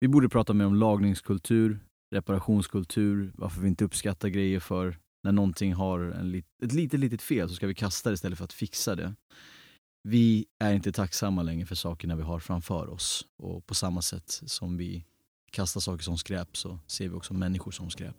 vi borde prata mer om lagningskultur, reparationskultur, varför vi inte uppskattar grejer för när någonting har en lit, ett litet, litet fel så ska vi kasta det istället för att fixa det. Vi är inte tacksamma längre för sakerna vi har framför oss och på samma sätt som vi kastar saker som skräp så ser vi också människor som skräp.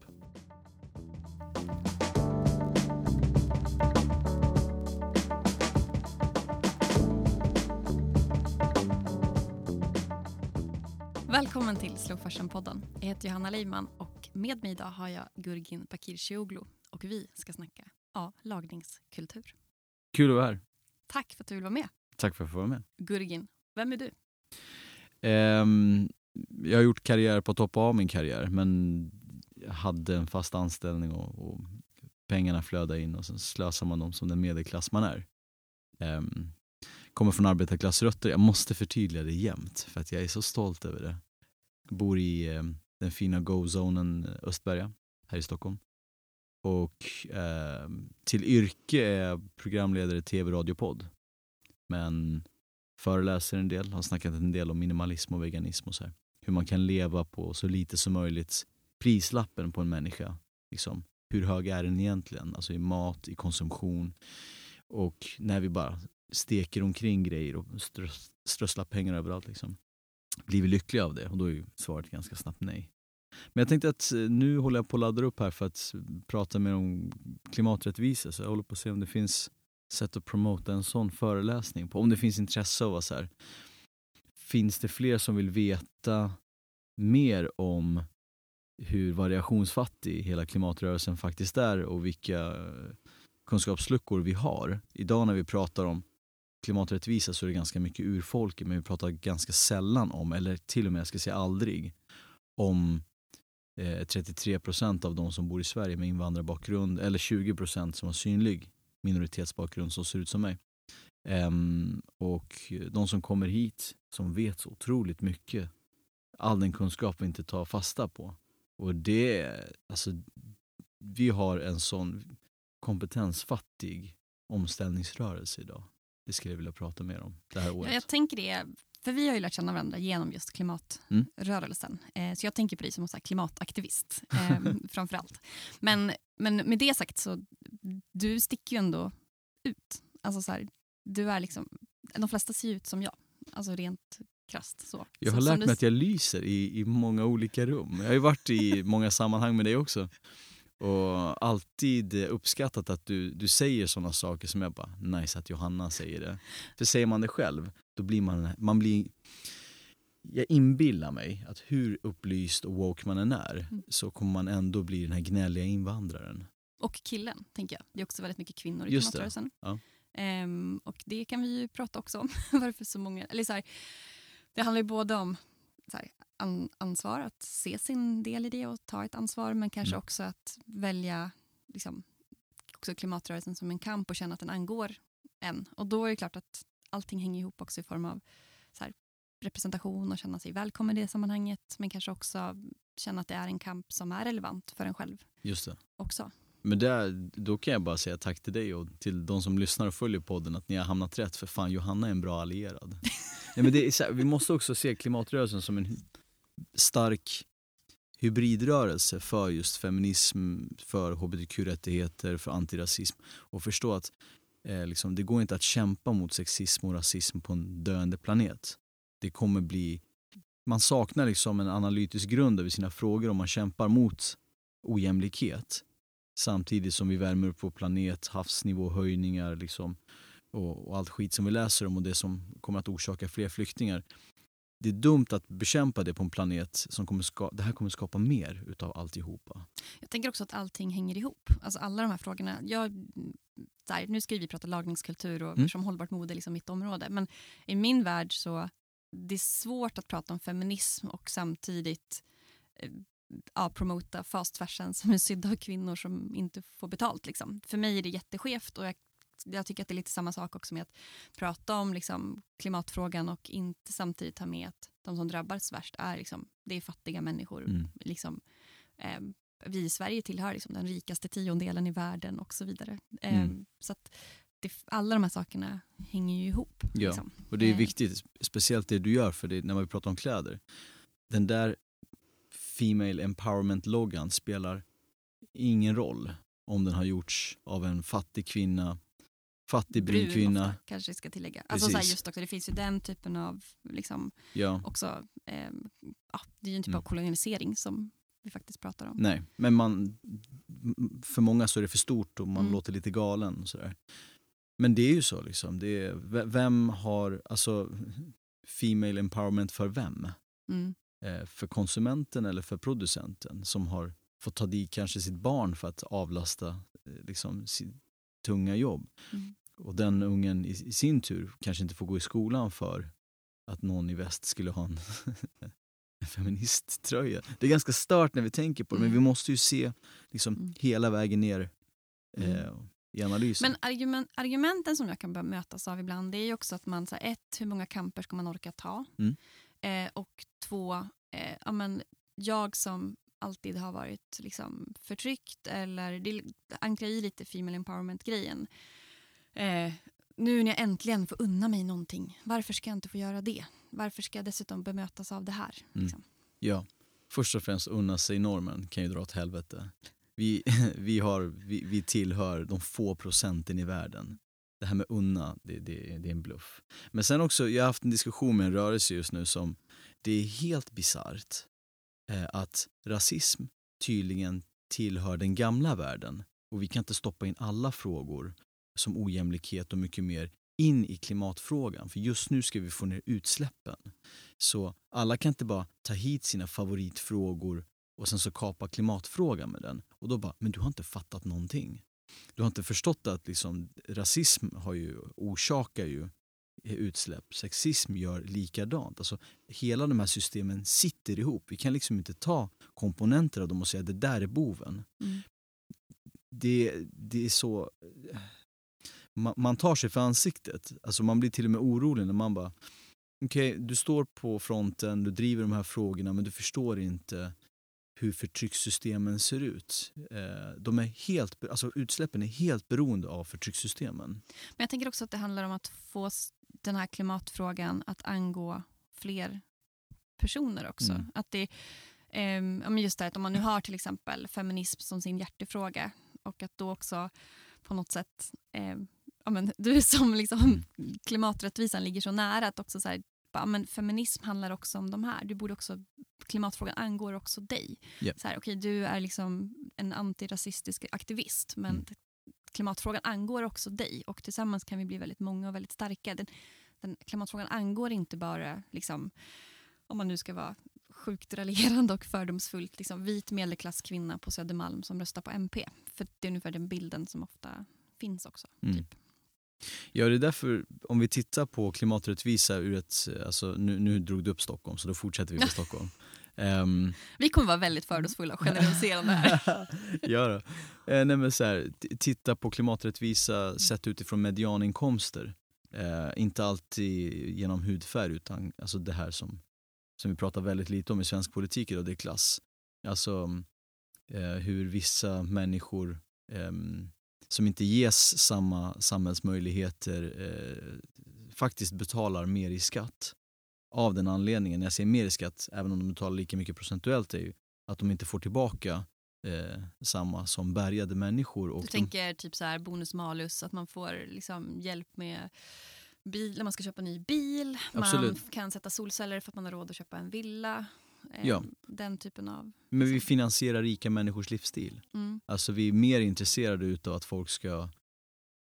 Välkommen till Slow Fashion-podden. Jag heter Johanna Leiman och med mig idag har jag Gurgin Bakircioglu och vi ska snacka ja, lagningskultur. Kul att vara här. Tack för att du vill vara med. Tack för att få vara med. Gurgin, vem är du? Um, jag har gjort karriär på topp av min karriär men jag hade en fast anställning och, och pengarna flödade in och sen slösar man dem som den medelklass man är. Um, kommer från arbetarklassrötter. Jag måste förtydliga det jämt för att jag är så stolt över det. Bor i eh, den fina go-zonen eh, Östberga här i Stockholm. Och eh, till yrke är jag programledare i tv, radio, podd. Men föreläser en del, har snackat en del om minimalism och veganism och så här. Hur man kan leva på så lite som möjligt. Prislappen på en människa, liksom. hur hög är den egentligen? Alltså i mat, i konsumtion. Och när vi bara steker omkring grejer och strösslar pengar överallt. Liksom. Blir vi lyckliga av det? Och då är ju svaret ganska snabbt nej. Men jag tänkte att eh, nu håller jag på att ladda upp här för att prata mer om klimaträttvisa. Så jag håller på att se om det finns sätt att promota en sån föreläsning på. Om det finns intresse av att så här. Finns det fler som vill veta mer om hur variationsfattig hela klimatrörelsen faktiskt är och vilka kunskapsluckor vi har. Idag när vi pratar om klimaträttvisa så är det ganska mycket urfolk men vi pratar ganska sällan om, eller till och med jag ska säga aldrig, om eh, 33 procent av de som bor i Sverige med invandrarbakgrund eller 20 procent som har synlig minoritetsbakgrund som ser ut som mig. Um, och de som kommer hit som vet så otroligt mycket, all den kunskap vi inte tar fasta på. Och det, alltså, vi har en sån kompetensfattig omställningsrörelse idag. Det skulle jag vilja prata mer om det här året. Ja, jag tänker det, för vi har ju lärt känna varandra genom just klimatrörelsen. Mm. Eh, så jag tänker på dig som en klimataktivist eh, framför allt. Men, men med det sagt så du sticker ju ändå ut. Alltså så här, du är liksom, de flesta ser ut som jag. Alltså rent krasst så. Jag har så, lärt mig du... att jag lyser i, i många olika rum. Jag har ju varit i många sammanhang med dig också. Och alltid uppskattat att du, du säger sådana saker som jag bara, nice att Johanna säger det. För säger man det själv, då blir man, man blir jag inbillar mig att hur upplyst och woke man än är mm. så kommer man ändå bli den här gnälliga invandraren. Och killen, tänker jag. Det är också väldigt mycket kvinnor i klimatrörelsen. Ja. Um, och det kan vi ju prata också om. Varför så många... Eller så här, det handlar ju både om här, an, ansvar, att se sin del i det och ta ett ansvar, men kanske mm. också att välja liksom, också klimatrörelsen som en kamp och känna att den angår en. Och då är det klart att allting hänger ihop också i form av så här, representation och känna sig välkommen i det sammanhanget, men kanske också känna att det är en kamp som är relevant för en själv. Just det. Också. Men där, då kan jag bara säga tack till dig och till de som lyssnar och följer podden att ni har hamnat rätt för fan Johanna är en bra allierad. Nej, men det är här, vi måste också se klimatrörelsen som en stark hybridrörelse för just feminism, för hbtq-rättigheter, för antirasism och förstå att eh, liksom, det går inte att kämpa mot sexism och rasism på en döende planet. Det kommer bli... Man saknar liksom en analytisk grund över sina frågor om man kämpar mot ojämlikhet samtidigt som vi värmer upp vår planet, havsnivåhöjningar liksom, och, och allt skit som vi läser om och det som kommer att orsaka fler flyktingar det är dumt att bekämpa det på en planet som kommer skapa, det här kommer skapa mer utav alltihopa. Jag tänker också att allting hänger ihop. Alltså alla de här frågorna. Jag, där, nu ska vi prata lagningskultur och mm. som hållbart mode är liksom mitt område. Men i min värld så det är svårt att prata om feminism och samtidigt eh, ja, promota fast fashion som är sydda av kvinnor som inte får betalt. Liksom. För mig är det jätteskevt och jag jag tycker att det är lite samma sak också med att prata om liksom, klimatfrågan och inte samtidigt ta med att de som drabbas värst är, liksom, det är fattiga människor. Mm. Liksom, eh, vi i Sverige tillhör liksom, den rikaste tiondelen i världen och så vidare. Eh, mm. Så att det, alla de här sakerna hänger ju ihop. Ja, liksom. och det är eh. viktigt, speciellt det du gör, för det, när man pratar om kläder. den där Female Empowerment-loggan spelar ingen roll om den har gjorts av en fattig kvinna, fattig brun, Brun kvinna. ofta, kanske ska tillägga. Alltså så just också, det finns ju den typen av, liksom, Ja, också, ehm, ja, det är ju en typ Mm. av kolonialisering som vi faktiskt pratar om. nej, men man, för många så är det för stort och man Mm. låter lite galen. Och sådär. Men det är ju så, liksom. det är, vem har, alltså Female Empowerment för vem? Mm. eh, för konsumenten eller för producenten som har fått ta dit kanske sitt barn för att avlasta eh, liksom, sitt tunga jobb. Mm. Och den ungen i, sin tur kanske inte får gå i skolan för att någon i väst skulle ha en, en feministtröja. Det är ganska stört när vi tänker på det men Mm. vi måste ju se liksom, Mm. hela vägen ner eh, Mm. i analysen. Men argument, argumenten som jag kan mötas av ibland det är ju också att man, så här, ett, hur många kamper ska man orka ta? Mm. Eh, och två, eh, ja, men, jag som alltid har varit liksom, förtryckt eller det ankrar i lite female empowerment-grejen. Eh, nu när jag äntligen får unna mig någonting, varför ska jag inte få göra det? Varför ska jag dessutom bemötas av det här? Mm. Liksom? Ja, först och främst unna sig normen kan ju dra åt helvete. Vi, vi, har, vi, vi tillhör de få procenten i världen. Det här med unna, det, det, det är en bluff. Men sen också, jag har haft en diskussion med en rörelse just nu som, det är helt bisarrt eh, att rasism tydligen tillhör den gamla världen och vi kan inte stoppa in alla frågor som ojämlikhet och mycket mer in i klimatfrågan för just nu ska vi få ner utsläppen. Så alla kan inte bara ta hit sina favoritfrågor och sen så kapa klimatfrågan med den. Och då bara, men du har inte fattat någonting. Du har inte förstått att liksom, rasism har ju, orsakar ju utsläpp. Sexism gör likadant. Alltså, hela de här systemen sitter ihop. Vi kan liksom inte ta komponenter av dem och säga det där är boven. Mm. Det, det är så... Man, man tar sig för ansiktet. Alltså man blir till och med orolig när man bara Okej, du står på fronten, du driver de här frågorna men du förstår inte hur förtryckssystemen ser ut. Eh, de är helt, alltså utsläppen är helt beroende av förtryckssystemen. Men jag tänker också att det handlar om att få den här klimatfrågan att angå fler personer också. Mm. Att det, men just det, om man nu har till exempel feminism som sin hjärtefråga och att då också på något sätt, ehm, ja, men du som liksom klimaträttvisan ligger så nära att också så här, bara, men feminism handlar också om de här. Du borde också, klimatfrågan angår också dig. Japp. Så här, okay, du är liksom en antirasistisk aktivist men Mm. klimatfrågan angår också dig och tillsammans kan vi bli väldigt många och väldigt starka. Den, den, klimatfrågan angår inte bara, liksom, om man nu ska vara sjukt raljerande och fördomsfullt, liksom, vit medelklasskvinna på Södermalm som röstar på MP. För det är ungefär den bilden som ofta finns också. Mm. Typ. Ja, det är därför, om vi tittar på klimaträttvisa ur ett, alltså nu, nu drog du upp Stockholm så då fortsätter vi med Stockholm. Ehm, Vi kommer vara väldigt fördomsfulla och generaliserande här. ja då. Eh, nej men så här, titta på klimaträttvisa sett utifrån medianinkomster. Eh, inte alltid genom hudfärg utan alltså det här som, som vi pratar väldigt lite om i svensk politik idag, det är klass. Alltså eh, hur vissa människor ehm, som inte ges samma samhällsmöjligheter eh, faktiskt betalar mer i skatt. Av den anledningen, när jag säger mer i skatt, även om de betalar lika mycket procentuellt, är ju att de inte får tillbaka eh, samma som bärgade människor. Och Du de, tänker typ så här bonus malus, att man får liksom hjälp med bil, när man ska köpa en ny bil. Absolut. Man kan sätta solceller för att man har råd att köpa en villa. Eh, Ja. Den typen av... men vi finansierar rika människors livsstil. Mm. Alltså vi är mer intresserade utav att folk ska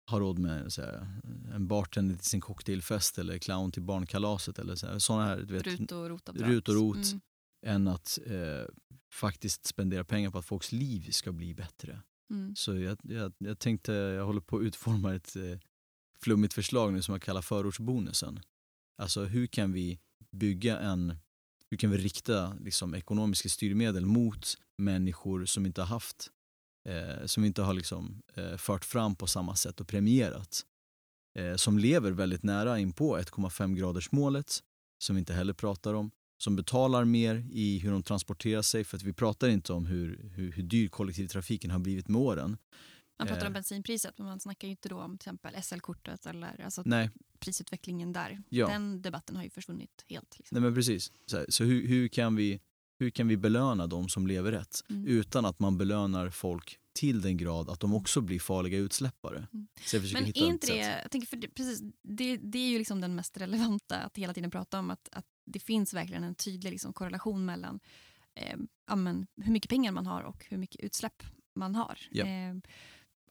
ha råd med så här, en bartender till sin cocktailfest eller clown till barnkalaset eller så här, såna här, du vet, Rut och rotavdrag. Rut och rot. Mm. än att eh, faktiskt spendera pengar på att folks liv ska bli bättre. Mm. Så jag, jag, jag tänkte, jag håller på att utforma ett eh, flummigt förslag nu som jag kallar förortsbonusen. Alltså hur kan vi bygga en, hur kan vi rikta liksom, ekonomiska styrmedel mot människor som inte har haft, eh, som inte har liksom, eh, fört fram på samma sätt och premierat. Eh, som lever väldigt nära in på 1,5 graders målet som vi inte heller pratar om som betalar mer i hur de transporterar sig för att vi pratar inte om hur, hur, hur dyr kollektivtrafiken har blivit med åren. Man pratar Eh. om bensinpriset men man snackar ju inte då om till exempel SL-kortet eller alltså Nej, prisutvecklingen där. Ja. Den debatten har ju försvunnit helt. Liksom. nej men precis. Så, här, så hur, hur, kan vi, hur kan vi belöna de som lever rätt Mm. utan att man belönar folk till den grad att de också blir farliga utsläppare? Mm. Så jag Men hitta inte det, sätt. jag tänker för det, precis, det, det är ju liksom den mest relevanta att hela tiden prata om att, att det finns verkligen en tydlig liksom korrelation mellan eh, ja, men, hur mycket pengar man har och hur mycket utsläpp man har. Ja. Eh,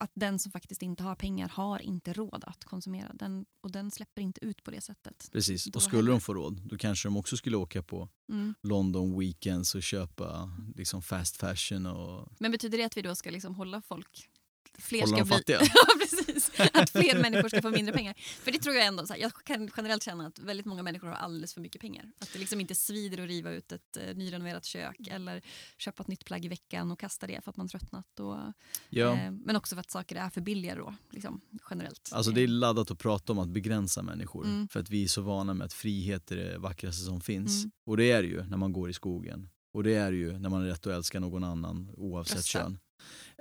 att den som faktiskt inte har pengar har inte råd att konsumera den och den släpper inte ut på det sättet. Precis, och skulle heller. de få råd då kanske de också skulle åka på Mm. London weekends och köpa liksom fast fashion och Men betyder det att vi då ska liksom hålla folk fler ska bli, fattiga. ja, precis. Att fler människor ska få mindre pengar. För det tror jag ändå, så här, jag kan generellt känna att väldigt många människor har alldeles för mycket pengar. Att det liksom inte svider att riva ut ett eh, nyrenoverat kök eller köpa ett nytt plagg i veckan och kasta det för att man tröttnat. Och, Ja, eh, men också för att saker är för billiga då, liksom, generellt. alltså det är laddat att prata om att begränsa människor Mm. för att vi är så vana med att frihet är det vackraste som finns. Mm. Och det är det ju när man går i skogen. Och det är det ju när man är rätt att älska någon annan oavsett Rösta. kön.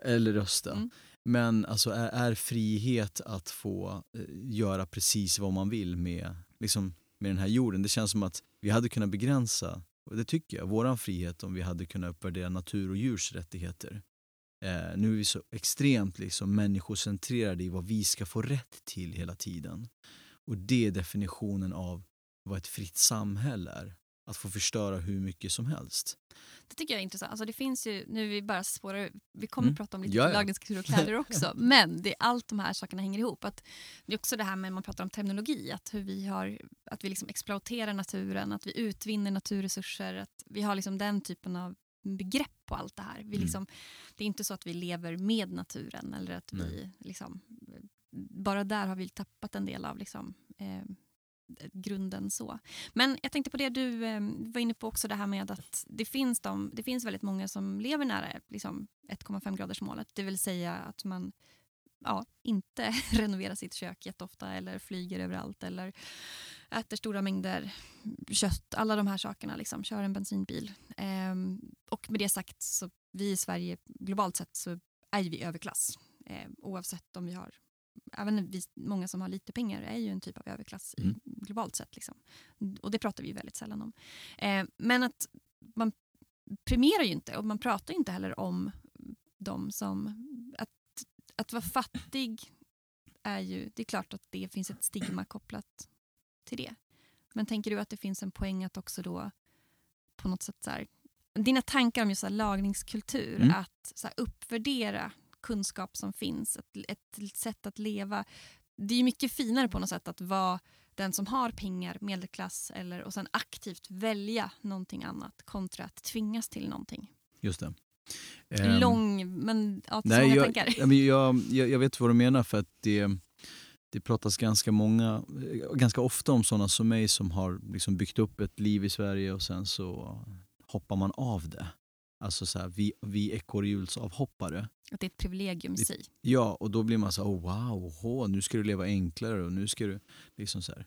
Eller rösta. Mm. Men alltså är, är frihet att få eh, göra precis vad man vill med, liksom, med den här jorden? Det känns som att vi hade kunnat begränsa, och det tycker jag, vår frihet om vi hade kunnat uppvärdera natur och djurs rättigheter. Eh, nu är vi så extremt liksom, människocentrerade i vad vi ska få rätt till hela tiden. Och det är definitionen av vad ett fritt samhälle är. Att få förstöra hur mycket som helst. Det tycker jag är intressant. Alltså det finns ju, nu vi bara spårar, vi kommer Mm. prata om lite Ja, ja. lagringskultur och kläder också, men det, allt de här sakerna hänger ihop. Att det är också det här med man pratar om terminologi, att hur vi, har, att vi liksom exploaterar naturen, att vi utvinner naturresurser, att vi har liksom den typen av begrepp på allt det här. Vi Mm. liksom, det är inte så att vi lever med naturen eller att vi Nej. liksom, bara där har vi tappat en del av liksom, eh, grunden så. Men jag tänkte på det du eh, var inne på också, det här med att det finns, de, det finns väldigt många som lever nära liksom, 1,5-gradersmålet. Det vill säga att man ja, inte renoverar sitt kök jätteofta eller flyger överallt eller äter stora mängder kött. Alla de här sakerna, liksom, kör en bensinbil. Ehm, och med det sagt, så vi i Sverige globalt sett så är vi överklass. Eh, oavsett om vi har Även vi, många som har lite pengar är ju en typ av överklass Mm. globalt sett. Liksom. Och det pratar vi ju väldigt sällan om. Eh, men att man premierar ju inte och man pratar ju inte heller om de som... Att, att vara fattig är ju... Det är klart att det finns ett stigma kopplat till det. Men tänker du att det finns en poäng att också då på något sätt så här, dina tankar om just så lagningskultur, Mm. att så uppvärdera kunskap som finns, ett, ett sätt att leva. Det är mycket finare på något sätt att vara den som har pengar, medelklass eller, och sen aktivt välja någonting annat kontra att tvingas till någonting. Just det. Ehm, Lång, men ja, Nej, jag, tankar. jag, jag, jag vet vad du menar för att det, det pratas ganska många, ganska ofta om sådana som mig som har liksom byggt upp ett liv i Sverige och sen så hoppar man av det. Alltså så här, vi, vi ekorrhjulsavhoppare. Att det är ett privilegium i sig. Ja, och då blir man så här, oh, wow, oh, nu ska du leva enklare och nu ska du liksom så här,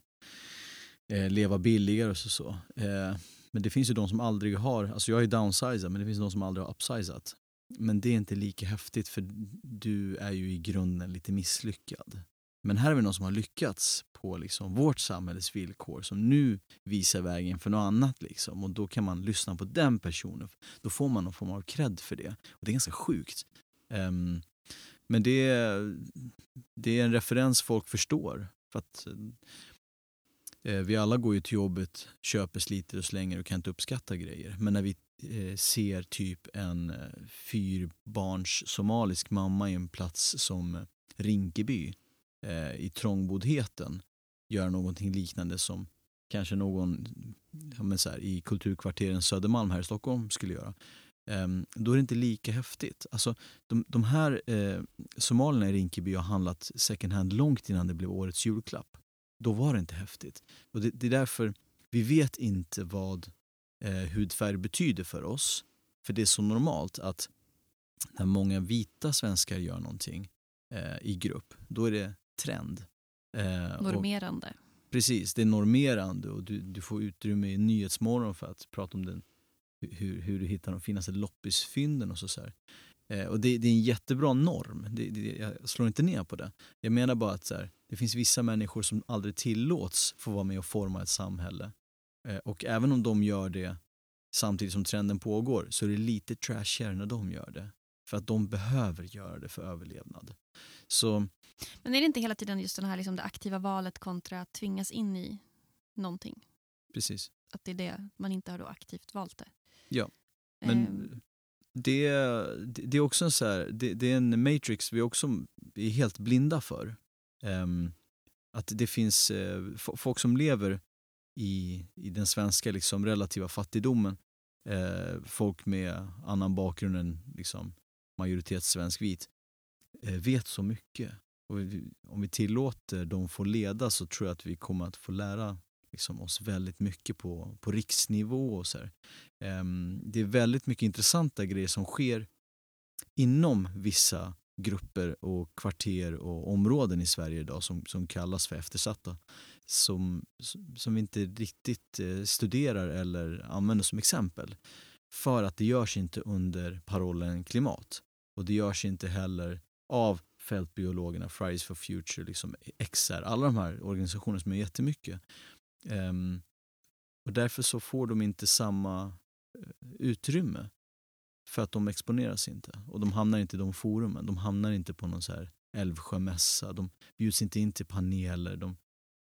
eh, leva billigare och så. så. Eh, men det finns ju de som aldrig har, alltså jag är downsizad men det finns de som aldrig har upsizat. Men det är inte lika häftigt för du är ju i grunden lite misslyckad. Men här är vi någon som har lyckats på liksom vårt samhälles villkor som nu visar vägen för något annat. Liksom. Och då kan man lyssna på den personen. Då får man någon form av cred för det. Och det är ganska sjukt. Um, men det är, det är en referens folk förstår. För att eh, Vi alla går ju till jobbet, köper, sliter och slänger och kan inte uppskatta grejer. Men när vi eh, ser typ en eh, fyrbarns somalisk mamma i en plats som Rinkeby eh, i trångboddheten göra någonting liknande som kanske någon ja, men så här, i kulturkvarteren Södermalm här i Stockholm skulle göra. Ehm, då är det inte lika häftigt. Alltså, de, de här eh, somalierna i Rinkeby har handlat second hand långt innan det blev årets julklapp. Då var det inte häftigt. Och det, det är därför vi vet inte vad eh, hudfärg betyder för oss. För det är så normalt att när många vita svenskar gör någonting eh, i grupp, då är det trend. Eh, och- Normerande. Precis, det är normerande och du, du får utrymme i Nyhetsmorgon för att prata om den, hur, hur du hittar de finaste loppisfynden och så. så. Eh, och det, det, är en jättebra norm, det, det, jag slår inte ner på det. Jag menar bara att så här, det finns vissa människor som aldrig tillåts få vara med och forma ett samhälle. Eh, och även om de gör det samtidigt som trenden pågår så är det lite trashigare när de gör det. För att de behöver göra det för överlevnad. Så, Men är det inte hela tiden just den här, liksom det aktiva valet kontra att tvingas in i någonting? Precis. Att det är det, man inte har då aktivt valt det? Ja. Men Ehm, det, det, det är också en så här, det, det är en matrix vi också är helt blinda för. Ehm, att det finns eh, folk som lever i, i den svenska liksom, relativa fattigdomen. Eh, folk med annan bakgrund än liksom, majoritet svensk-vit eh, vet så mycket. Och om vi tillåter dem få leda så tror jag att vi kommer att få lära liksom, oss väldigt mycket på, på riksnivå. Och så här. Ehm, det är väldigt mycket intressanta grejer som sker inom vissa grupper och kvarter och områden i Sverige idag som, som kallas för eftersatta. Som, som vi inte riktigt eh, studerar eller använder som exempel. För att det görs inte under parollen klimat. Och det görs inte heller av fältbiologerna, Fridays for Future, liksom XR, alla de här organisationerna som är jättemycket. Um, och därför så får de inte samma eh, utrymme för att de exponeras inte. Och de hamnar inte i de forumen. De hamnar inte på någon så här Älvsjömässa. De bjuds inte in till paneler. De,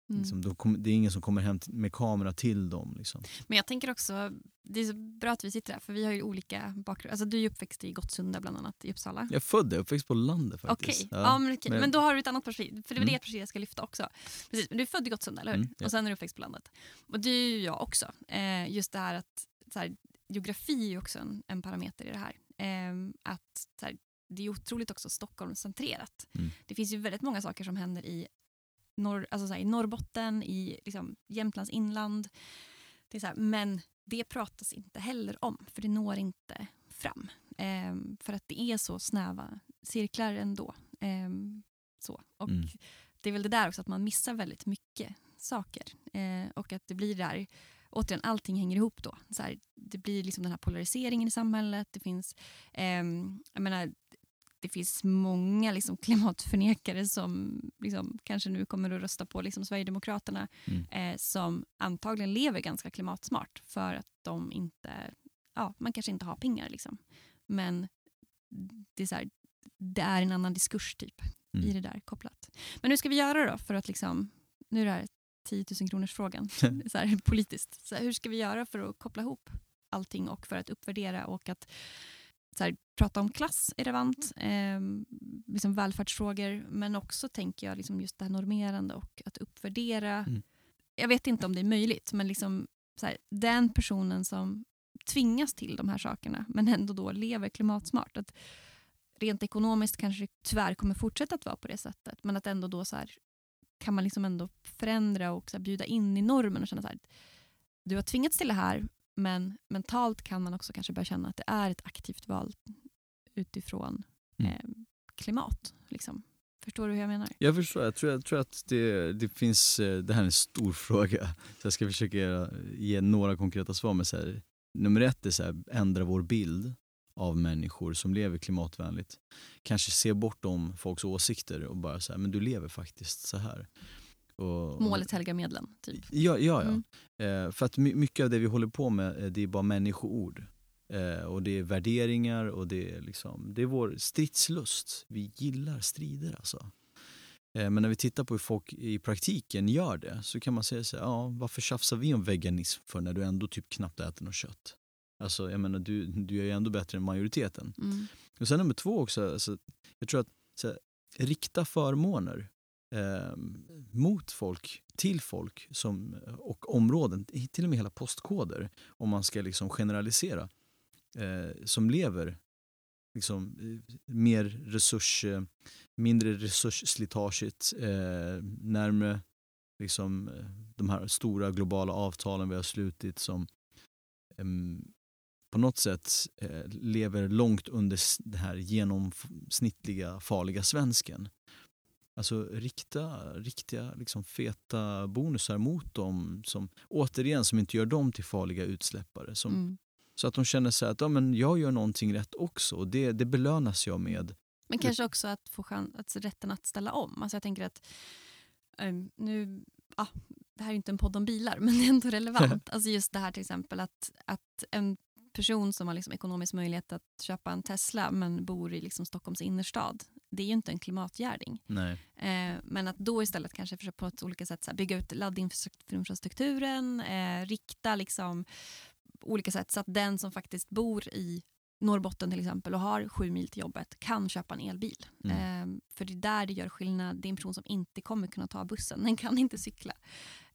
mm. liksom, kom, det är ingen som kommer hem med kamera till dem. Liksom. Men jag tänker också, det är så bra att vi sitter här för vi har ju olika bakgrund. Alltså du är uppväxt i Gottsunda bland annat i Uppsala. Jag är född där, uppväxt på landet Okej, faktiskt. ja, men, okej. men- men då har du ett annat perspektiv. För det var Mm. det perspektivet jag ska lyfta också. Precis, men du är född i Gottsunda, eller hur? Mm, ja. Och sen är du uppväxt på landet. Och det är ju jag också. Eh, just det här att så här, geografi är ju också en, en parameter i det här. Eh, att här, det är otroligt också Stockholmscentrerat. Mm. Det finns ju väldigt många saker som händer i, norr, alltså så här, i Norrbotten, i liksom, Jämtlands inland. Det är så här, men det pratas inte heller om, för det når inte fram. Ehm, för att det är så snäva cirklar ändå. Ehm, så. Och Mm. Det är väl det där också, att man missar väldigt mycket saker. Eh, och att det blir där, återigen, allting hänger ihop då. Så här, det blir liksom den här polariseringen i samhället. Det finns, ehm, jag menar, det finns många liksom klimatförnekare som liksom kanske nu kommer att rösta på liksom Sverigedemokraterna Mm. eh, som antagligen lever ganska klimatsmart för att de inte, ja, man kanske inte har pengar. Liksom. Men det är, här, det är en annan diskurs typ Mm. i det där kopplat. Men hur ska vi göra då för att liksom, nu är det här 10 000 kronors frågan så här, politiskt. Så här, hur ska vi göra för att koppla ihop allting och för att uppvärdera och att så här, prata om klass är relevant, eh, liksom välfärdsfrågor, men också tänker jag liksom just det här normerande och att uppvärdera. Mm. Jag vet inte om det är möjligt, men liksom, så här, den personen som tvingas till de här sakerna, men ändå då lever klimatsmart. Att rent ekonomiskt kanske det tyvärr kommer fortsätta att vara på det sättet, men att ändå då så här, kan man liksom ändå förändra och så här, bjuda in i normen och känna så här, du har tvingats till det här, men mentalt kan man också kanske börja känna att det är ett aktivt val utifrån Mm. eh, klimat. Liksom. Förstår du hur jag menar? Jag förstår, jag tror, jag tror att det, det finns, eh, det här är en stor fråga. Så jag ska försöka ge några konkreta svar. Men så här, nummer ett är så här, ändra vår bild av människor som lever klimatvänligt. Kanske se bortom folks åsikter och bara säga men du lever faktiskt så här. Och, Målet helgar medlen, typ. Ja, ja, ja. Mm. Eh, för att my- mycket av det vi håller på med eh, det är bara människoord. Eh, och det är värderingar och det är, liksom, det är vår stridslust. Vi gillar strider alltså. Men när vi tittar på hur folk i praktiken gör det så kan man säga så här, ja, varför tjafsar vi om veganism för när du ändå typ knappt äter något kött? Alltså jag menar du, du är ju ändå bättre än majoriteten. Mm. Och sen nummer två också, alltså, jag tror att här, rikta förmåner eh, mot folk, till folk som, och områden, till och med hela postkoder om man ska liksom generalisera, eh, som lever liksom, eh, mer resurs, eh, mindre resursslitaget, eh, närmre liksom, eh, de här stora globala avtalen vi har slutit som eh, på något sätt eh, lever långt under den här genomsnittliga farliga svensken. Alltså rikta, riktiga liksom feta bonusar mot dem som återigen som inte gör dem till farliga utsläppare. Som Mm. Så att de känner sig att ja, men jag gör någonting rätt också och det, det belönas jag med. Men kanske också att få chans, att rätten att ställa om. Alltså jag tänker att um, nu, ah, det här är inte en podd om bilar men det är ändå relevant. alltså just det här till exempel att, att en person som har liksom ekonomisk möjlighet att köpa en Tesla men bor i liksom Stockholms innerstad. Det är ju inte en klimatgärning. Eh, men att då istället kanske försöka på ett olika sätt här, bygga ut laddinfrastrukturen, eh, rikta liksom olika sätt så att den som faktiskt bor i Norrbotten till exempel och har sju mil till jobbet kan köpa en elbil. Mm. Eh, för det är där det gör skillnad. Det är en person som inte kommer kunna ta bussen. Den kan inte cykla.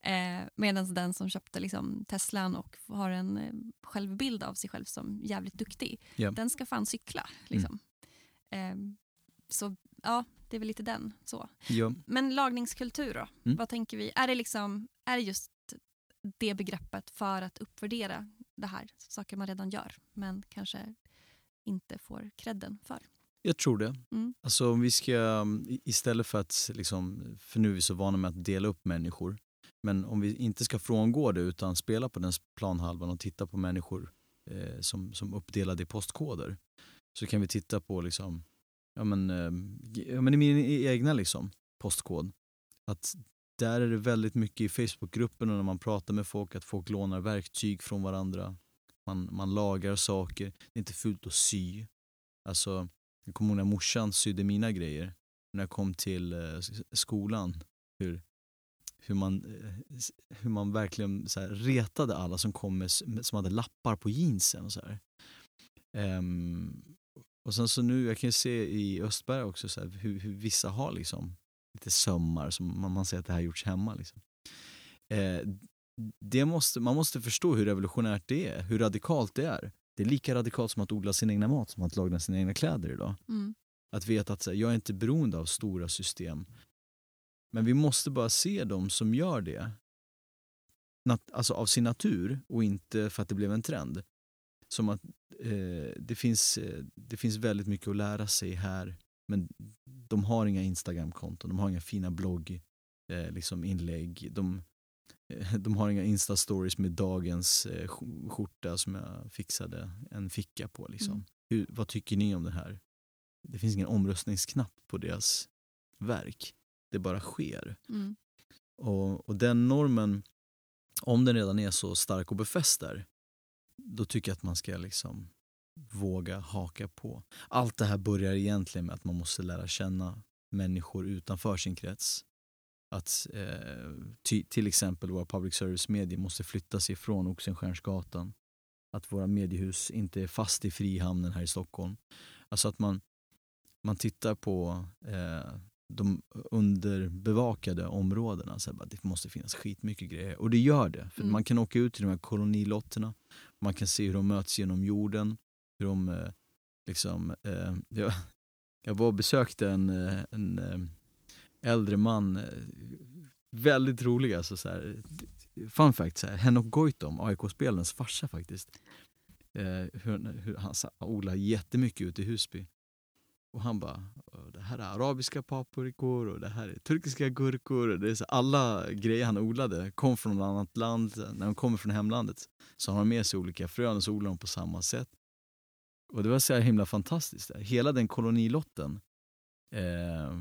Eh, Medan den som köpte liksom, Teslan och har en eh, självbild av sig själv som jävligt duktig, yeah. den ska fan cykla. Liksom. Mm. Så ja, det är väl lite den. så. Ja. Men lagningskultur då? Mm. Vad tänker vi? Är det, liksom, är det just det begreppet för att uppvärdera det här, saker man redan gör men kanske inte får credden för? Jag tror det. Mm. Alltså om vi ska, istället för att, liksom, för nu är vi så vana med att dela upp människor, men om vi inte ska frångå det utan spela på den planhalvan och titta på människor eh, som, som uppdelade i postkoder, så kan vi titta på liksom, ja men, ehm, ja men i min e-, egna liksom, postkod. Att där är det väldigt mycket i Facebookgruppen och när man pratar med folk att folk lånar verktyg från varandra. Man, man lagar saker. Det är inte fult att sy. Alltså, jag kommer ihåg när morsan sydde mina grejer. När jag kom till eh, skolan. Hur, hur, man, eh, hur man verkligen så här, retade alla som kom med, som hade lappar på jeansen. Och så um, och sen så nu, jag kan ju se i Östberga också så här, hur, hur, vissa har liksom lite sömmar som man, man ser att det här gjorts hemma. Liksom. Eh, det måste, man måste förstå hur revolutionärt det är, hur radikalt det är. Det är lika radikalt som att odla sin egna mat som att laga sina egna kläder idag. Mm. Att veta att här, jag är inte beroende av stora system. Men vi måste bara se dem som gör det Nat alltså av sin natur och inte för att det blev en trend. Som att det, finns, eh, det finns väldigt mycket att lära sig här men de har inga Instagram-konton, de har inga fina blogg, eh, liksom inlägg. De, eh, de har inga Insta-stories med dagens eh, skjorta som jag fixade en ficka på. Liksom. Mm. Hur, vad tycker ni om det här? Det finns ingen omröstningsknapp på deras verk. Det bara sker. Mm. Och, och den normen, om den redan är så stark och befäst där, då tycker jag att man ska liksom våga haka på. Allt det här börjar egentligen med att man måste lära känna människor utanför sin krets. Att eh, ty, till exempel våra public service-medier måste flytta sig från Oxenstiernsgatan. Att våra mediehus inte är fast i Frihamnen här i Stockholm. Alltså att man, man tittar på eh, de underbevakade områdena. Så bara, det måste finnas skitmycket grejer. Och det gör det. För mm. Man kan åka ut till de här kolonilotterna. Man kan se hur de möts genom jorden hur de eh, liksom, eh, jag, jag var och besökte en, eh, en eh, äldre man, eh, väldigt rolig alltså. Så här, fun fact, så här, Henok Goitom, AIK-spelarens farsa faktiskt. Eh, hur, hur han odlar jättemycket ute i Husby. Och han bara, det här är arabiska paprikor och det här är turkiska gurkor. Det är så, alla grejer han odlade kom från något annat land. När de kommer från hemlandet så har de med sig olika frön och så odlar de på samma sätt. Och det var så himla fantastiskt. Hela den kolonilotten eh,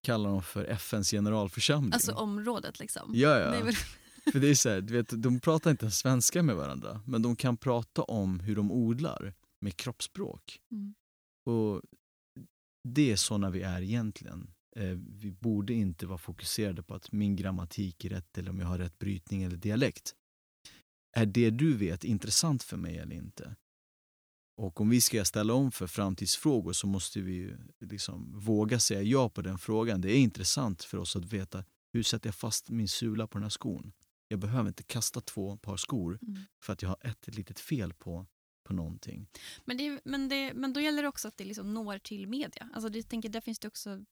kallar de för FNs generalförsamling. Alltså området liksom? Ja, ja. Väl... för det är så här, du vet, de pratar inte ens svenska med varandra, men de kan prata om hur de odlar med kroppsspråk. Mm. Och det är såna vi är egentligen. Eh, vi borde inte vara fokuserade på att min grammatik är rätt eller om jag har rätt brytning eller dialekt. Är det du vet intressant för mig eller inte? Och om vi ska ställa om för framtidsfrågor så måste vi liksom våga säga ja på den frågan. Det är intressant för oss att veta hur sätter jag fast min sula på den här skon? Jag behöver inte kasta två par skor mm. för att jag har ett litet fel på, på någonting. Men, det, men, det, men då gäller det också att det liksom når till media. Alltså det, tänker, där finns det också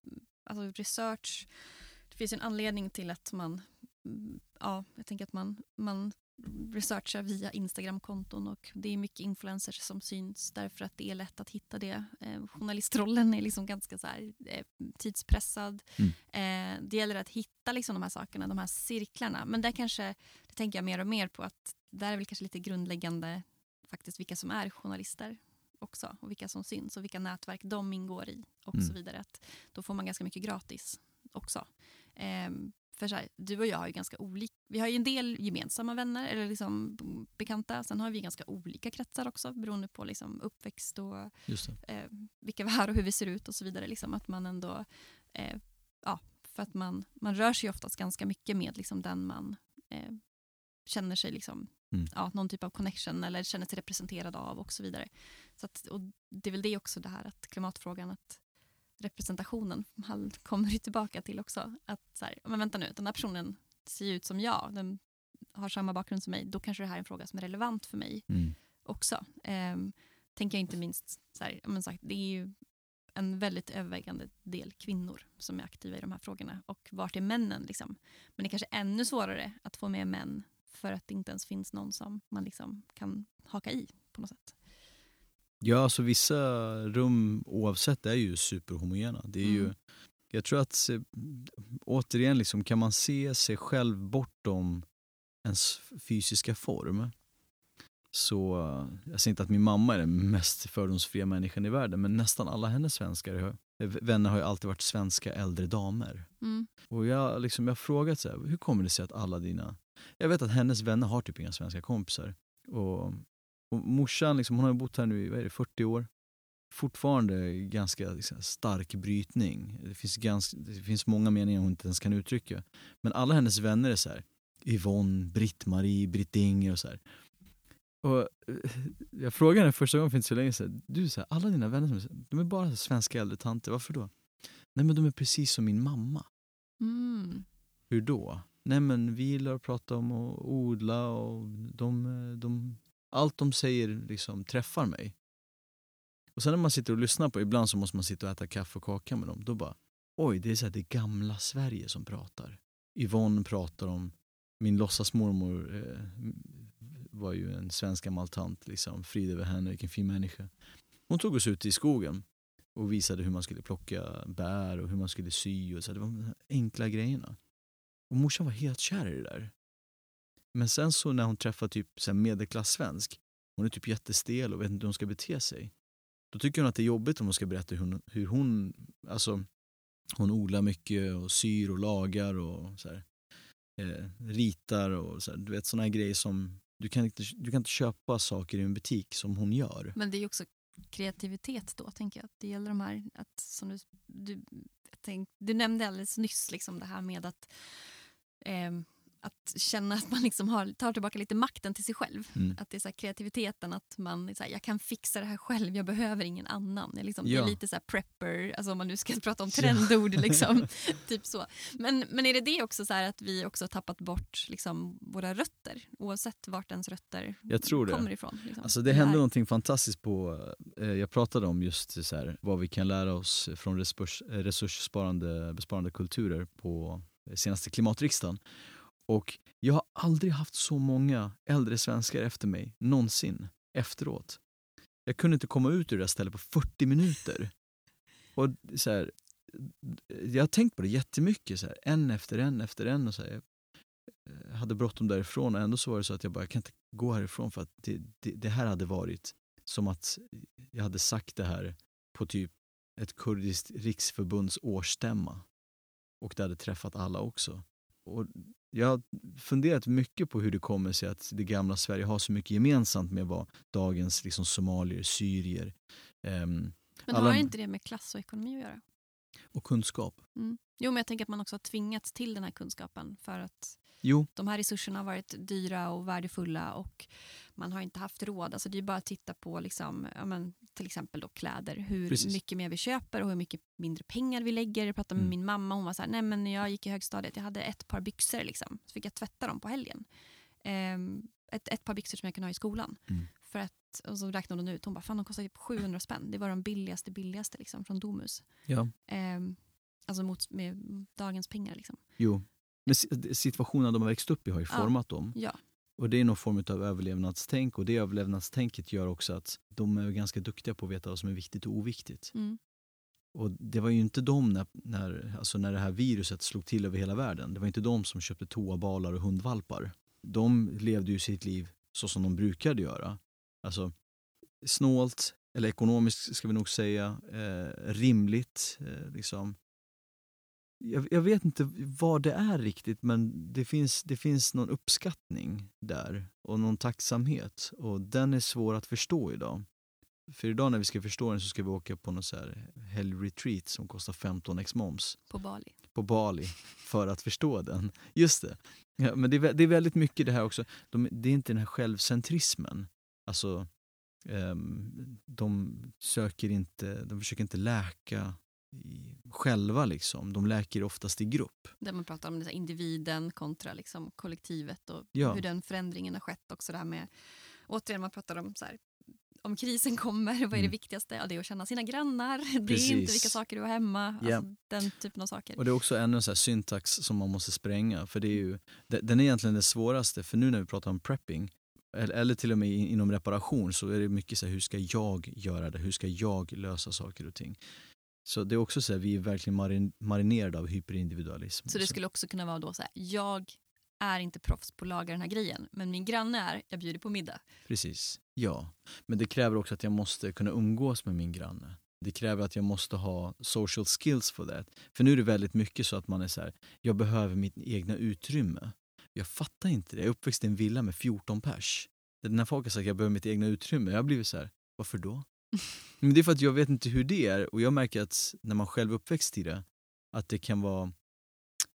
alltså research. Det finns en anledning till att man ja, jag tänker att man, man researchar via Instagram-konton och det är mycket influencers som syns därför att det är lätt att hitta det. Eh, journalistrollen är liksom ganska så här, eh, tidspressad. Mm. Eh, det gäller att hitta liksom de här sakerna, de här cirklarna. Men där kanske, det tänker jag mer och mer på att där är väl kanske lite grundläggande faktiskt vilka som är journalister också och vilka som syns och vilka nätverk de ingår i och Mm. så vidare. Att då får man ganska mycket gratis också. Ehm, för så här, du och jag har ju ganska olika, vi har ju en del gemensamma vänner eller liksom bekanta. Sen har vi ganska olika kretsar också beroende på liksom uppväxt och eh, vilka vi är och hur vi ser ut och så vidare. Liksom, att man ändå, eh, ja, för att man, man rör sig oftast ganska mycket med liksom, den man eh, känner sig liksom, Mm. ja, någon typ av connection eller känner sig representerad av och så vidare. Så att, och det är väl det också det här att klimatfrågan, att representationen kommer ju tillbaka till också. Att så här, men vänta nu, den här personen ser ut som jag, den har samma bakgrund som mig, då kanske det här är en fråga som är relevant för mig Mm. också. Ehm, tänker jag inte minst, så här, men sagt, det är ju en väldigt övervägande del kvinnor som är aktiva i de här frågorna. Och vart är männen? Liksom? Men det är kanske ännu svårare att få med män för att det inte ens finns någon som man liksom kan haka i på något sätt. Ja, alltså vissa rum oavsett är ju superhomogena. Det är ju, Mm. jag tror att återigen liksom, kan man se sig själv bortom ens fysiska form så, jag säger inte att min mamma är den mest fördomsfria människan i världen men nästan alla hennes svenskar, vänner har ju alltid varit svenska äldre damer. Mm. Och jag, liksom, jag har frågat så här, hur kommer det sig att alla dina... Jag vet att hennes vänner har typ inga svenska kompisar. Och, och morsan liksom, hon har bott här nu i vad är det, 40 år. Fortfarande ganska liksom, stark brytning. Det finns, ganska, det finns många meningar hon inte ens kan uttrycka. Men alla hennes vänner är så här, Yvonne, Britt-Marie, Britt-Inger och så här. Och eh, jag frågade henne första gången för inte så länge sedan, du så här, alla dina vänner som de är bara svenska äldre tanter, varför då? Nej men de är precis som min mamma. Mm. Hur då? Nej men vi gillar att prata om att odla och de, de, allt de säger liksom träffar mig. Och sen när man sitter och lyssnar på, ibland så måste man sitta och äta kaffe och kaka med dem, då bara oj, det är så här, det gamla Sverige som pratar. Yvonne pratar om, min låtsasmormor eh, var ju en svensk gammal tant, liksom, frid över henne, vilken fin människa. Hon tog oss ut i skogen och visade hur man skulle plocka bär och hur man skulle sy och så. här, Det var de enkla grejerna. Och morsan var helt kär i det där. Men sen så när hon träffar typ så här medelklass-svensk, hon är typ jättestel och vet inte hur hon ska bete sig. Då tycker hon att det är jobbigt om hon ska berätta hur hon, hur hon alltså hon odlar mycket och syr och lagar och så här, eh, ritar och så här, du vet sådana här grejer som du kan, inte, du kan inte köpa saker i en butik som hon gör. Men det är ju också kreativitet då, tänker jag. Det gäller de här, att, som du, du, jag tänk, du nämnde alldeles nyss liksom det här med att, ehm, att känna att man liksom har, tar tillbaka lite makten till sig själv. Mm. Att det är så kreativiteten, att man så här, jag kan fixa det här själv, jag behöver ingen annan. Det är, liksom, det Ja. är lite så här prepper, alltså om man nu ska prata om Ja. trendord. Liksom, typ så. Men, men är det det också så att vi också har tappat bort liksom, våra rötter, oavsett vart ens rötter Jag det. kommer ifrån? Liksom. Alltså det hände någonting fantastiskt på, eh, jag pratade om just så här, vad vi kan lära oss från resurs, eh, resurssparande besparande kulturer på senaste klimatriksdagen. Och jag har aldrig haft så många äldre svenskar efter mig, någonsin, efteråt. Jag kunde inte komma ut ur det där stället på 40 minuter. Och så här, jag har tänkt på det jättemycket, så här, en efter en efter en. Och så här, jag hade bråttom därifrån och ändå så var det så att jag bara, jag kan inte gå härifrån för att det, det, det här hade varit som att jag hade sagt det här på typ ett kurdiskt riksförbunds årsstämma. Och det hade träffat alla också. Och jag har funderat mycket på hur det kommer sig att det gamla Sverige har så mycket gemensamt med vad dagens liksom, somalier, syrier ehm, Men alla- har inte det med klass och ekonomi att göra? och kunskap. Mm. Jo, men jag tänker att man också har tvingats till den här kunskapen för att Jo, de här resurserna har varit dyra och värdefulla och man har inte haft råd. Alltså det är bara att titta på liksom, ja, men, till exempel då kläder, hur Precis. mycket mer vi köper och hur mycket mindre pengar vi lägger. Jag pratade med Mm. min mamma, hon var så här, nej men när jag gick i högstadiet, jag hade ett par byxor liksom, så fick jag tvätta dem på helgen. Ehm, ett, ett par byxor som jag kunde ha i skolan. Mm. För att, och så räknade hon ut, hon bara, fan de kostar typ 700 spänn. Det var de billigaste, billigaste liksom, från Domus. ja. Ehm, alltså mot, med dagens pengar liksom. Jo. Men si- situationen de har växt upp i har ju Ja. format dem. Ja. Och det är någon form av överlevnadstänk och det överlevnadstänket gör också att de är ganska duktiga på att veta vad som är viktigt och oviktigt. Mm. Och det var ju inte de när, när, alltså när det här viruset slog till över hela världen. Det var inte de som köpte toabalar och hundvalpar. De levde ju sitt liv så som de brukade göra. Alltså snålt, eller ekonomiskt ska vi nog säga, eh, rimligt. Eh, liksom. Jag, jag, vet inte vad det är riktigt men det finns, det finns någon uppskattning där och någon tacksamhet och den är svår att förstå idag. För idag när vi ska förstå den så ska vi åka på någon så här helgretreat som kostar 15 x moms. På Bali. På Bali för att förstå den. Just det. Ja, men det är, det är väldigt mycket det här också. De, det är inte den här självcentrismen. Alltså, um, de söker inte, de försöker inte läka själva liksom. De läker oftast i grupp. Där man pratar om individen kontra liksom, kollektivet och Ja. hur den förändringen har skett också. Det här med, återigen man pratar om så här, om krisen kommer, vad är det Mm. viktigaste? Ja, det är att känna sina grannar. Det är Precis. inte vilka saker du har hemma. Ja. Alltså, den typen av saker. Och det är också ännu en så syntax som man måste spränga. För det är ju, det- den är egentligen det svåraste. För nu när vi pratar om prepping, eller, till och med in- inom reparation, så är det mycket så här, hur ska jag göra det? Hur ska jag lösa saker och ting? Så det är också så här, vi är verkligen marin, marinerade av hyperindividualism. Så det skulle också kunna vara då så här, jag är inte proffs på att laga den här grejen, men min granne är, jag bjuder på middag. Precis, ja. Men det kräver också att jag måste kunna umgås med min granne. Det kräver att jag måste ha social skills for that. För nu är det väldigt mycket så att man är så här, jag behöver mitt egna utrymme. Jag fattar inte det. Jag är uppväxt i en villa med 14 pers. När folk har sagt att jag behöver mitt egna utrymme, jag har blivit så här, varför då? Men det är för att jag vet inte hur det är och jag märker att när man själv uppväxt i det, att det kan vara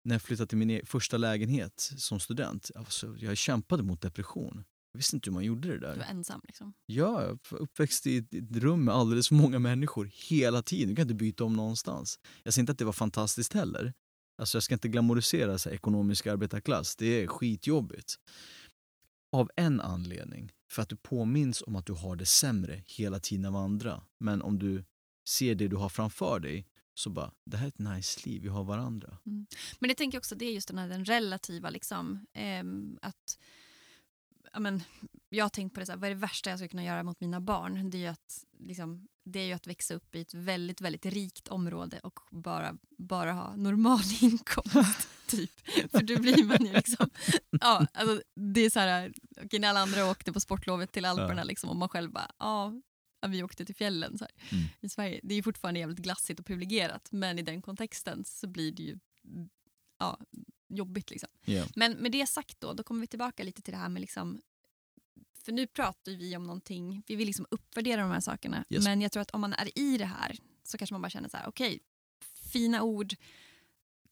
när jag flyttade till min e- första lägenhet som student, alltså, jag kämpade mot depression. Jag visste inte hur man gjorde det där. Du var ensam. Liksom. Ja, jag var uppväxt i ett rum med alldeles för många människor hela tiden. Du kan inte byta om någonstans. Jag säger inte att det var fantastiskt heller. Alltså jag ska inte glamorisera så ekonomisk arbetarklass. Det är skitjobbigt. Av en anledning. För att du påminns om att du har det sämre hela tiden av andra. Men om du ser det du har framför dig så bara, det här är ett nice liv, vi har varandra. Mm. Men jag tänker också det är just den här den relativa, liksom, eh, att men, jag har tänkt på det, så här, vad är det värsta jag ska kunna göra mot mina barn? Det är ju att, liksom, det är ju att växa upp i ett väldigt, väldigt rikt område och bara, bara ha normal inkomst. typ. För då blir man ju liksom... Ja, alltså, det är så här, okej, när alla andra åkte på sportlovet till Alperna Ja. liksom, och man själv bara, ja, vi åkte till fjällen så här, Mm. i Sverige. Det är ju fortfarande jävligt glassigt och privilegierat men i den kontexten så blir det ju ja, jobbigt. Liksom. Ja. Men med det sagt då, då kommer vi tillbaka lite till det här med liksom för nu pratar vi om någonting, vi vill liksom uppvärdera de här sakerna. Yes. Men jag tror att om man är i det här så kanske man bara känner så här, okej, fina ord,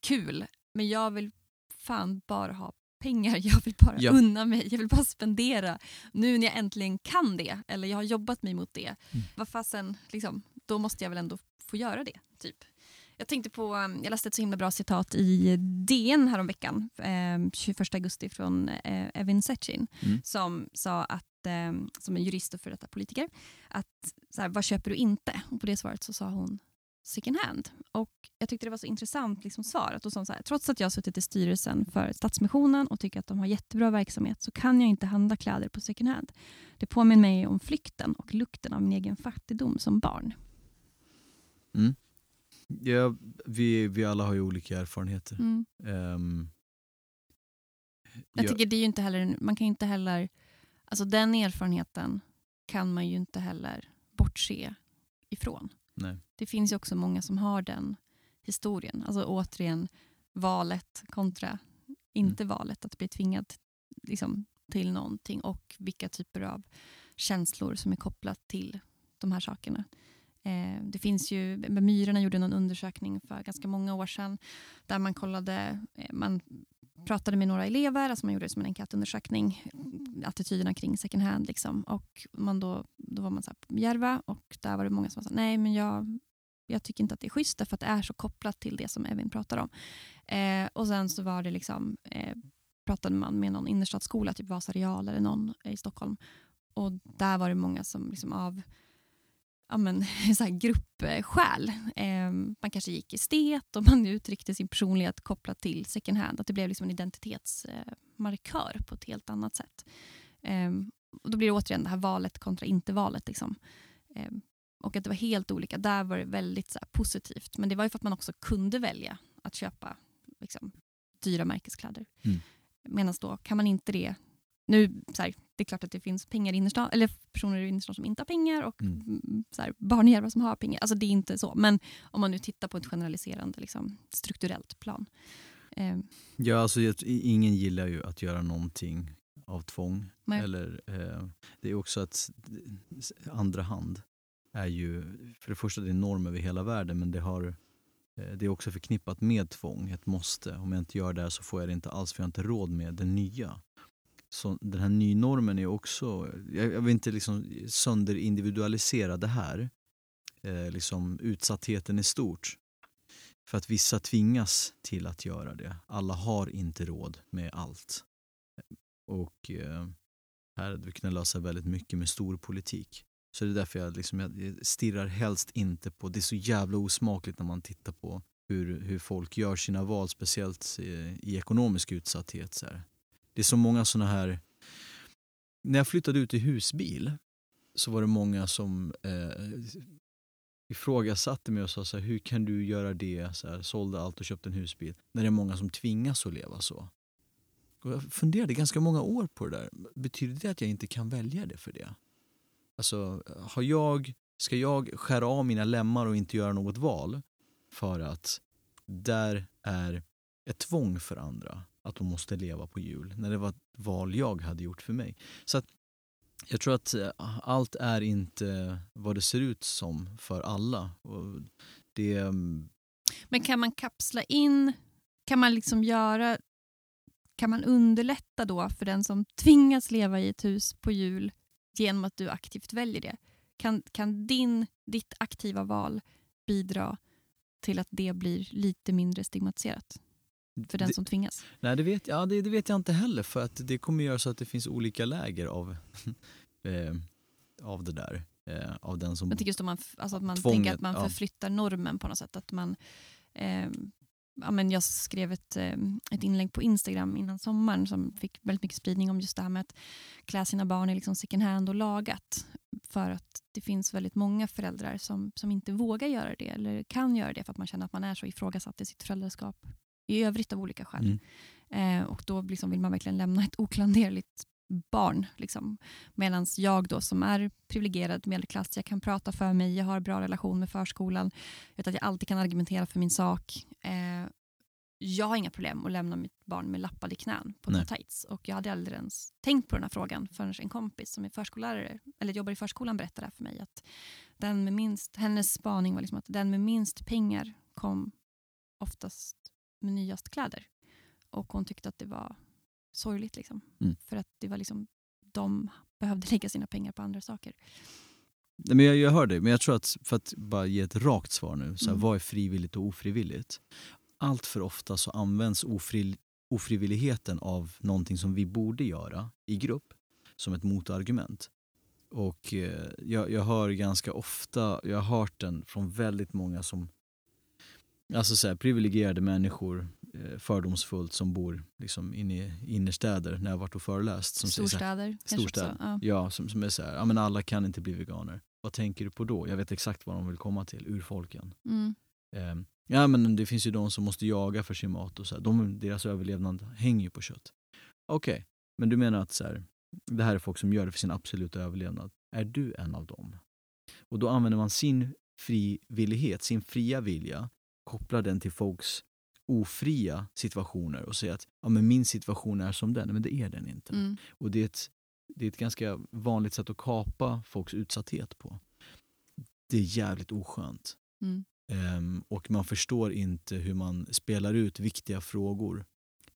kul, men jag vill fan bara ha pengar, jag vill bara Ja. unna mig, jag vill bara spendera. Nu när jag äntligen kan det, eller jag har jobbat mig mot det, Mm. vad fasen, liksom, då måste jag väl ändå få göra det. Typ. Jag tänkte på, um, jag läste ett så himla bra citat i DN häromveckan, eh, 21 augusti från eh, Evin Sechin, Mm. som sa att, eh, som en jurist och för detta politiker, att så här, vad köper du inte? Och på det svaret så sa hon second hand. Och jag tyckte det var så intressant liksom, svar. Att så här, Trots att jag har suttit i styrelsen för Stadsmissionen och tycker att de har jättebra verksamhet så kan jag inte handla kläder på second hand. Det påminner mig om flykten och lukten av min egen fattigdom som barn. Mm. Ja, vi, vi alla har ju olika erfarenheter. Mm. Ehm, Jag ja, tycker det är ju inte heller, man kan inte heller, alltså den erfarenheten kan man ju inte heller bortse ifrån. nej. Det finns ju också många som har den historien. Alltså återigen, valet kontra inte valet, att bli tvingad liksom, till någonting och vilka typer av känslor som är kopplat till de här sakerna. Eh, det finns ju, Myrorna gjorde någon undersökning för ganska många år sedan där man kollade, eh, man pratade med några elever, alltså man gjorde det som en enkätundersökning, attityderna kring second hand. Liksom. Och man då, då var man så här på Järva och där var det många som sa nej men jag, jag tycker inte att det är schysst därför att det är så kopplat till det som Evin pratar om. Eh, och sen så var det liksom, eh, pratade man med någon innerstadsskola, typ Vasa Real eller någon i Stockholm. Och där var det många som liksom av ja, men, så här gruppskäl. Eh, man kanske gick estet och man uttryckte sin personlighet kopplat till second hand. Att det blev liksom en identitetsmarkör på ett helt annat sätt. Eh, och då blir det återigen det här valet kontra inte valet. Liksom. Eh, och att det var helt olika. Där var det väldigt så här, positivt. Men det var ju för att man också kunde välja att köpa liksom, dyra märkeskläder. Mm. Medan då kan man inte det. Nu, så här, det är klart att det finns pengar i innerstan, eller personer i innerstan som inte har pengar och Mm. mm. så här, barn som har pengar. Alltså det är inte så. Men om man nu tittar på ett generaliserande liksom, strukturellt plan. Eh, Ja, alltså, ingen gillar ju att göra någonting av tvång. Nej. Eller, eh, det är också att andra hand är ju, för det första det är norm över hela världen men det, har, eh, det är också förknippat med tvång, ett måste. Om jag inte gör det här så får jag det inte alls för jag har inte råd med det nya. Så den här nynormen är också, jag, jag vill inte liksom sönderindividualisera det här, eh, liksom utsattheten är stort. För att vissa tvingas till att göra det. Alla har inte råd med allt. Och eh, här hade vi kunnat lösa väldigt mycket med stor politik. Så det är därför jag, liksom, jag stirrar helst inte på, det är så jävla osmakligt när man tittar på hur, hur folk gör sina val, speciellt i, i ekonomisk utsatthet. Så här. Det är så många såna här, när jag flyttade ut i husbil så var det många som eh, ifrågasatte mig och sa så här, hur kan du göra det, så här, sålde allt och köpte en husbil, när det är många som tvingas att leva så. Och jag funderade ganska många år på det där. Betyder det att jag inte kan välja det för det? Alltså, har jag, ska jag skära av mina lemmar och inte göra något val för att där är ett tvång för andra att de måste leva på jul när det var ett val jag hade gjort för mig. Så att jag tror att eh, allt är inte vad det ser ut som för alla. Och det, mm, Men kan man kapsla in, kan man liksom göra, kan man underlätta då för den som tvingas leva i ett hus på jul genom att du aktivt väljer det? Kan, kan din, ditt aktiva val bidra till att det blir lite mindre stigmatiserat för den det, som tvingas? nej, det, vet, ja, det, det vet jag inte heller för att det kommer göra så att det finns olika läger av, eh, av det där. Eh, av den som Jag tycker just om man, alltså att man Tvånget, tänker att man ja. förflyttar normen på något sätt. Att man, eh, ja, men jag skrev ett, eh, ett inlägg på Instagram innan sommaren som fick väldigt mycket spridning om just det här med att klä sina barn i liksom second hand och lagat. För att det finns väldigt många föräldrar som, som inte vågar göra det eller kan göra det för att man känner att man är så ifrågasatt i sitt föräldraskap i övrigt av olika skäl. Mm. Eh, och då liksom vill man verkligen lämna ett oklanderligt barn. Liksom. Medan jag då som är privilegierad medelklass, jag kan prata för mig, jag har bra relation med förskolan, jag vet att jag alltid kan argumentera för min sak. Eh, jag har inga problem att lämna mitt barn med lappade knän på Nej. tights. Och jag hade aldrig ens tänkt på den här frågan förrän en kompis som är förskollärare, eller jobbar i förskolan berättade för mig. Att den med minst, hennes spaning var liksom att den med minst pengar kom oftast med nyast kläder. Och hon tyckte att det var sorgligt. Liksom. Mm. För att det var liksom, de behövde lägga sina pengar på andra saker. Nej, men jag, jag hör dig, men jag tror att för att bara ge ett rakt svar nu, så här, Mm. vad är frivilligt och ofrivilligt? Allt för ofta så används ofri, ofrivilligheten av någonting som vi borde göra i grupp som ett motargument. Och eh, jag, jag hör ganska ofta, jag har hört den från väldigt många som Alltså så här, privilegierade människor, eh, fördomsfullt, som bor liksom inne i innerstäder när jag varit och föreläst. Som säger så här, Storstäder. Storstäder. också. Ja. Ja, som, som är så här, ja men alla kan inte bli veganer. Vad tänker du på då? Jag vet exakt vad de vill komma till, urfolken. Mm. Eh, ja men det finns ju de som måste jaga för sin mat och så här. De, deras överlevnad hänger ju på kött. Okej, men du menar att så här, det här är folk som gör det för sin absoluta överlevnad. Är du en av dem? Och då använder man sin frivillighet, sin fria vilja, kopplar den till folks ofria situationer och säger att ja, men min situation är som den, men det är den inte. Mm. Och det är, ett, det är ett ganska vanligt sätt att kapa folks utsatthet på. Det är jävligt oskönt. Mm. Ehm, och man förstår inte hur man spelar ut viktiga frågor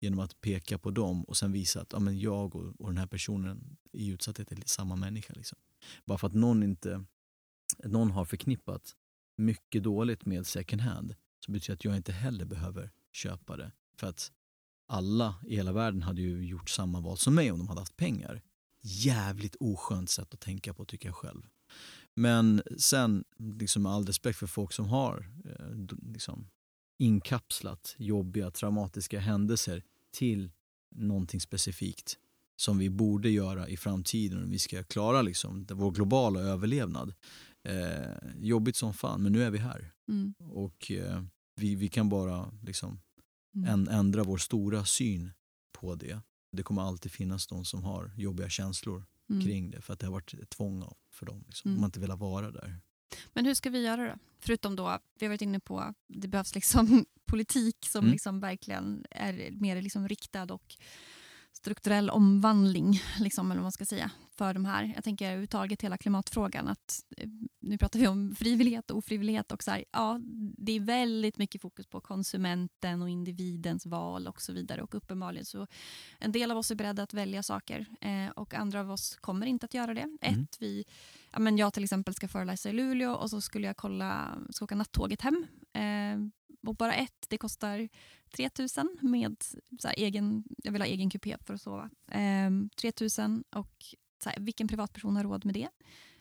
genom att peka på dem och sen visa att ja, men jag och, och den här personen i utsatthet är samma människa. Liksom. Bara för att någon, inte, någon har förknippat mycket dåligt med second hand så betyder det att jag inte heller behöver köpa det. För att alla i hela världen hade ju gjort samma val som mig om de hade haft pengar. Jävligt oskönt sätt att tänka på tycker jag själv. Men sen, liksom med all respekt för folk som har eh, liksom, inkapslat jobbiga, traumatiska händelser till någonting specifikt som vi borde göra i framtiden om vi ska klara liksom, vår globala överlevnad. Eh, jobbigt som fan, men nu är vi här. Mm. Och eh, vi, vi kan bara liksom, Mm. än, ändra vår stora syn på det. Det kommer alltid finnas de som har jobbiga känslor mm. kring det för att det har varit ett tvång för dem. Liksom. Mm. De har inte velat vara där. Men hur ska vi göra då? Förutom då, vi har varit inne på, det behövs liksom politik som mm. liksom verkligen är mer liksom riktad och strukturell omvandling, liksom, eller vad man ska säga, för de här. Jag tänker överhuvudtaget hela klimatfrågan. Att, eh, nu pratar vi om frivillighet och ofrivillighet. Och så här, ja, det är väldigt mycket fokus på konsumenten och individens val och så vidare. Och uppenbarligen så en del av oss är beredda att välja saker eh, och andra av oss kommer inte att göra det. Mm. Ett, vi, ja, men jag till exempel ska föreläsa i Luleå och så skulle jag kolla, ska åka nattåget hem. Eh, och bara ett, det kostar 3 000 med så egen, jag vill ha egen kupé för att sova. Eh, 3 000 och så här, vilken privatperson har råd med det?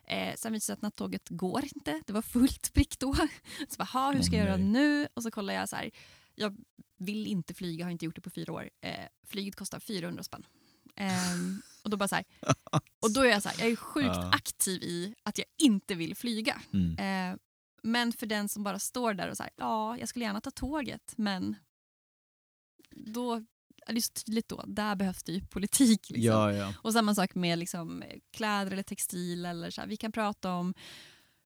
Eh, sen visade det sig att nattåget går inte. Det var fullt prick då. Så bara, hur ska jag göra nu? Och så kollar jag så här, jag vill inte flyga, har inte gjort det på fyra år. Eh, flyget kostar 400 spänn. Eh, och då bara så här, och då är jag så här, jag är sjukt aktiv i att jag inte vill flyga. Mm. Eh, men för den som bara står där och så ja, jag skulle gärna ta tåget, men då det är så tydligt då, där behövs det ju politik. Liksom. Ja, ja. Och samma sak med liksom, kläder eller textil. Eller så här. Vi, kan prata om,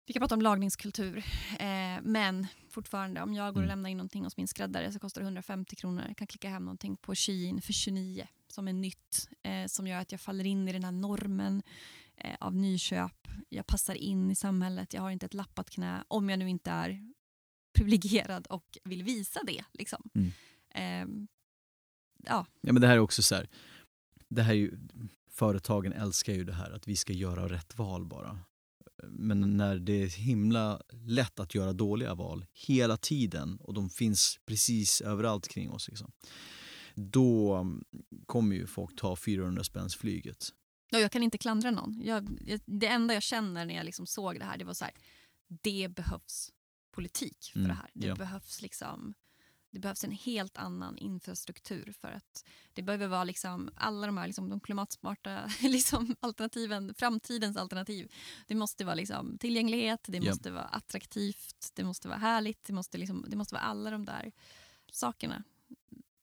vi kan prata om lagningskultur, eh, men fortfarande om jag går och mm. lämnar in någonting hos min skräddare så kostar det 150 kronor. Jag kan klicka hem någonting på Shein för 29 som är nytt, eh, som gör att jag faller in i den här normen av nyköp. Jag passar in i samhället, jag har inte ett lappat knä om jag nu inte är privilegierad och vill visa det. Liksom. Mm. Eh, ja. ja men det här är också så här, det här är ju, företagen älskar ju det här att vi ska göra rätt val bara. Men när det är himla lätt att göra dåliga val hela tiden och de finns precis överallt kring oss. Liksom, då kommer ju folk ta 400 spänns flyget. Ja, jag kan inte klandra någon. Jag, det enda jag känner när jag liksom såg det här det var så här, det behövs politik för mm, det här. Det ja. behövs liksom det behövs en helt annan infrastruktur för att det behöver vara liksom alla de här liksom, de klimatsmarta liksom, alternativen, framtidens alternativ. Det måste vara liksom, tillgänglighet, det måste vara attraktivt, det måste vara härligt, det måste, liksom, det måste vara alla de där sakerna.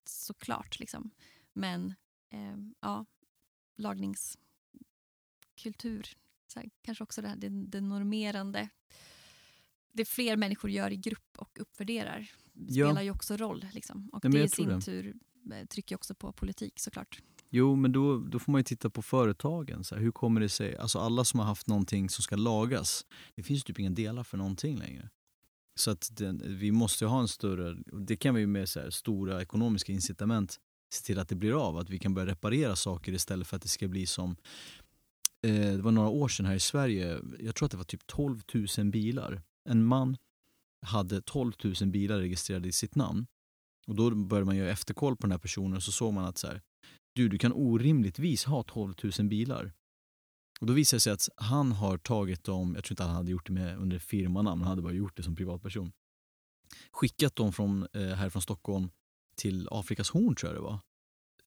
Såklart. Liksom. Men eh, ja, lagningskultur, här, kanske också det, här, det, det normerande det fler människor gör i grupp och uppvärderar spelar ja. ju också roll. Liksom. Och ja, det i sin det. tur eh, trycker också på politik såklart. Jo, men då, då får man ju titta på företagen. Så här, hur kommer det sig? Alltså alla som har haft någonting som ska lagas, det finns typ inga delar för någonting längre. Så att den, vi måste ha en större, det kan vi med så här, stora ekonomiska incitament se till att det blir av. Att vi kan börja reparera saker istället för att det ska bli som Eh, det var några år sedan här i Sverige, jag tror att det var typ 12 000 bilar. En man hade 12 000 bilar registrerade i sitt namn. Och Då började man göra efterkoll på den här personen och så såg man att så här, du, du kan orimligtvis ha 12 000 bilar. Och Då visade det sig att han har tagit dem, jag tror inte han hade gjort det med under firmanamn, han hade bara gjort det som privatperson. Skickat dem från, eh, här från Stockholm till Afrikas horn tror jag det var.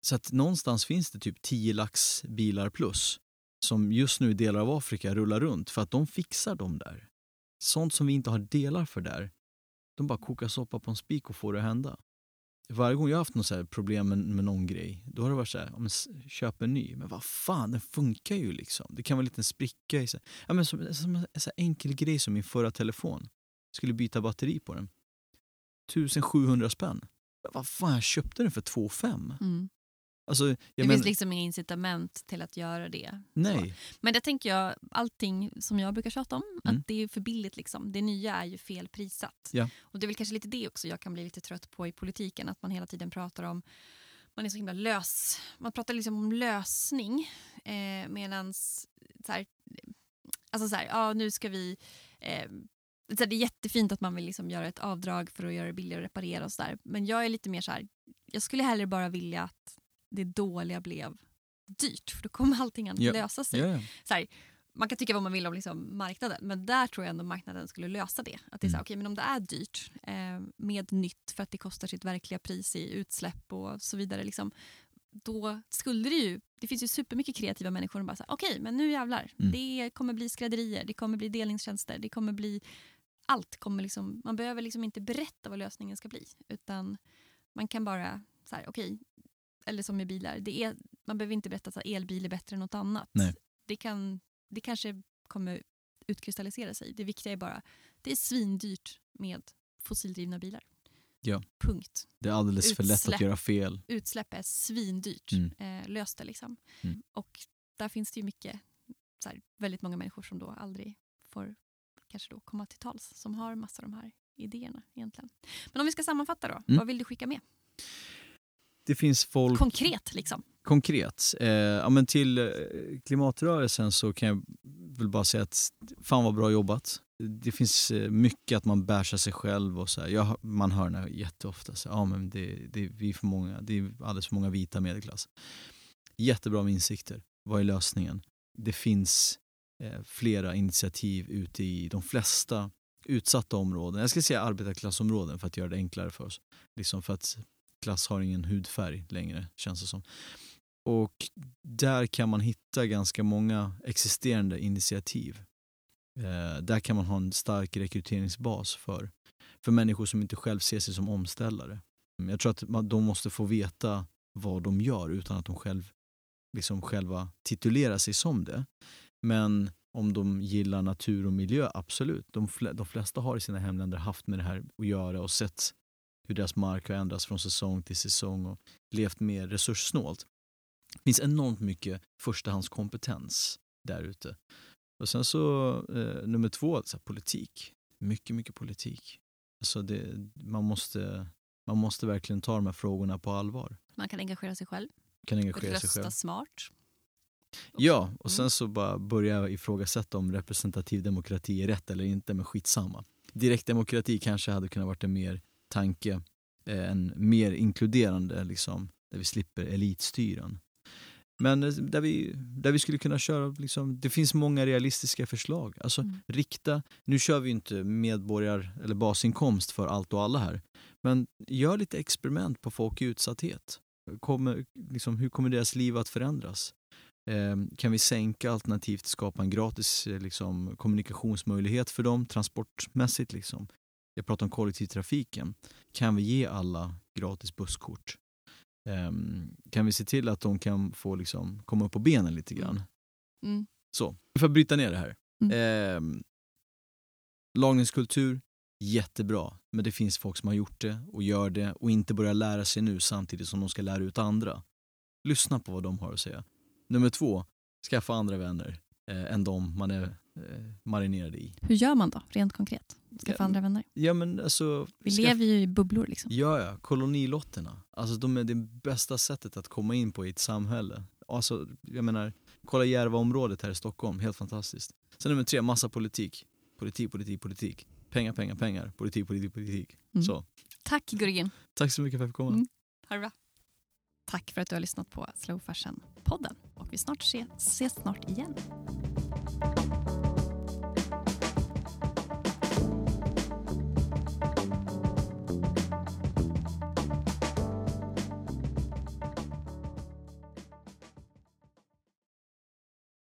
Så att någonstans finns det typ 10 lax bilar plus som just nu i delar av Afrika rullar runt för att de fixar dem där sånt som vi inte har delar för där, de bara kokar soppa på en spik och får det att hända. Varje gång jag har haft något så problem med, med någon grej, då har det varit så här, men, köp en ny. Men vad fan, den funkar ju liksom. Det kan vara en liten spricka i sig. Ja, men som, som en så enkel grej som min förra telefon. Jag skulle byta batteri på den. 1700 spänn. Men vad fan, jag köpte den för 2 5. Mm. Alltså, det men... finns liksom inga incitament till att göra det. Nej. Så. Men det tänker jag, allting som jag brukar tjata om, mm. att det är för billigt. Liksom. Det nya är ju felprissatt. Ja. Och det är väl kanske lite det också jag kan bli lite trött på i politiken, att man hela tiden pratar om man är så himla lös. Man pratar liksom om lösning eh, medan så här, alltså så här, ja, nu ska vi eh, så det är jättefint att man vill liksom göra ett avdrag för att göra det billigare att reparera och sådär. Men jag är lite mer så här, jag skulle hellre bara vilja att det dåliga blev dyrt för då kommer allting att ja. lösa sig. Ja. Så här, man kan tycka vad man vill om liksom marknaden men där tror jag ändå marknaden skulle lösa det. Att det är så här, mm. okay, men om det är dyrt eh, med nytt för att det kostar sitt verkliga pris i utsläpp och så vidare. Liksom, då skulle det ju, det finns ju supermycket kreativa människor som bara säger okej okay, men nu jävlar. Mm. Det kommer bli skrädderier, det kommer bli delningstjänster, det kommer bli allt kommer liksom, man behöver liksom inte berätta vad lösningen ska bli utan man kan bara okej, okay, eller som med bilar, det är, man behöver inte berätta att elbil är bättre än något annat. Nej. det, kan, det kanske kommer utkristallisera sig. Det viktiga är bara, det är svindyrt med fossildrivna bilar. Ja. Punkt. Det är alldeles för lätt Utsläpp. att göra fel. Utsläpp är svindyrt. Mm. Eh, lös det liksom. Mm. Och där finns det ju mycket, så här, väldigt många människor som då aldrig får kanske då komma till tals, som har massa av de här idéerna egentligen. Men om vi ska sammanfatta då, Mm. vad vill du skicka med? Det finns folk Konkret liksom. konkret. Eh, ja, men till eh, klimatrörelsen så kan jag väl bara säga att fan vad bra jobbat. Det finns eh, mycket att man bärsar sig själv och så. Jag, man hör det jätteofta. Så, ja, men det, det, vi är för många, det är alldeles för många vita medelklass. Jättebra med insikter. Vad är lösningen? Det finns eh, flera initiativ ute i de flesta utsatta områden. Jag ska säga arbetarklassområden för att göra det enklare för oss. Liksom för att klass har ingen hudfärg längre känns det som. Och där kan man hitta ganska många existerande initiativ. Eh, där kan man ha en stark rekryteringsbas för, för människor som inte själv ser sig som omställare. Mm, jag tror att man, de måste få veta vad de gör utan att de själv, liksom själva titulerar sig som det. Men om de gillar natur och miljö, absolut. De, fl- de flesta har i sina hemländer haft med det här att göra och sett hur deras mark har ändrats från säsong till säsong och levt mer resurssnålt. Det finns enormt mycket förstahandskompetens där ute. Och sen så eh, nummer två, så här, politik. Mycket, mycket politik. Alltså det, man, måste, man måste verkligen ta de här frågorna på allvar. Man kan engagera sig själv, Kan och engagera sig rösta själv. smart. Ja, och sen Mm. så bara börja ifrågasätta om representativ demokrati är rätt eller inte, men skitsamma. Direktdemokrati kanske hade kunnat varit en mer tanke, eh, en mer inkluderande, liksom, där vi slipper elitstyren. Men eh, där vi, där vi skulle kunna köra, liksom, det finns många realistiska förslag. Alltså Mm. rikta, nu kör vi inte medborgar eller basinkomst för allt och alla här, men gör lite experiment på folk i utsatthet. Kommer, liksom, hur kommer deras liv att förändras? Eh, kan vi sänka alternativt skapa en gratis eh, liksom, kommunikationsmöjlighet för dem transportmässigt? Liksom. Jag pratar om kollektivtrafiken. Kan vi ge alla gratis busskort? Eh, kan vi se till att de kan få liksom, komma upp på benen lite grann? Mm. Så, för att bryta ner det här. Mm. Eh, lagningskultur, jättebra. Men det finns folk som har gjort det och gör det och inte börjar lära sig nu samtidigt som de ska lära ut andra. Lyssna på vad de har att säga. Nummer två, skaffa andra vänner eh, än de man är eh, marinerad i. Hur gör man då, rent konkret? Skaffa andra vänner. Ja men alltså, Vi skaff- lever ju i bubblor liksom. Ja, ja, kolonilotterna. Alltså de är det bästa sättet att komma in på i ett samhälle. Alltså, jag menar, kolla Järvaområdet här i Stockholm, helt fantastiskt. Sen nummer tre, massa politik. Politik, politik, politik. Pengar, pengar, pengar. Politik, politik, politik. Mm. Så. Tack Gurgin. Tack så mycket för att jag fick komma. Mm. Ha det bra. Tack för att du har lyssnat på Slow Fashion-podden. Och vi snart ses, ses snart igen.